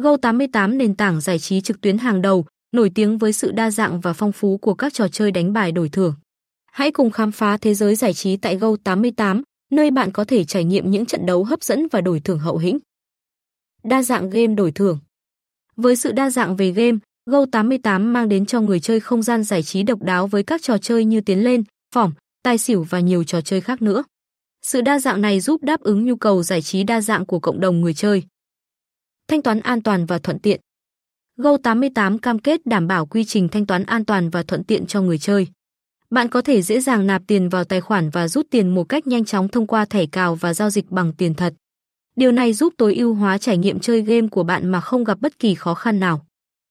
Go88 nền tảng giải trí trực tuyến hàng đầu, nổi tiếng với sự đa dạng và phong phú của các trò chơi đánh bài đổi thưởng. Hãy cùng khám phá thế giới giải trí tại Go88, nơi bạn có thể trải nghiệm những trận đấu hấp dẫn và đổi thưởng hậu hĩnh. Đa dạng game đổi thưởng Với sự đa dạng về game, Go88 mang đến cho người chơi không gian giải trí độc đáo với các trò chơi như tiến lên, phỏng, tài xỉu và nhiều trò chơi khác nữa. Sự đa dạng này giúp đáp ứng nhu cầu giải trí đa dạng của cộng đồng người chơi. Thanh toán an toàn và thuận tiện. Go88 cam kết đảm bảo quy trình thanh toán an toàn và thuận tiện cho người chơi. Bạn có thể dễ dàng nạp tiền vào tài khoản và rút tiền một cách nhanh chóng thông qua thẻ cào và giao dịch bằng tiền thật. Điều này giúp tối ưu hóa trải nghiệm chơi game của bạn mà không gặp bất kỳ khó khăn nào.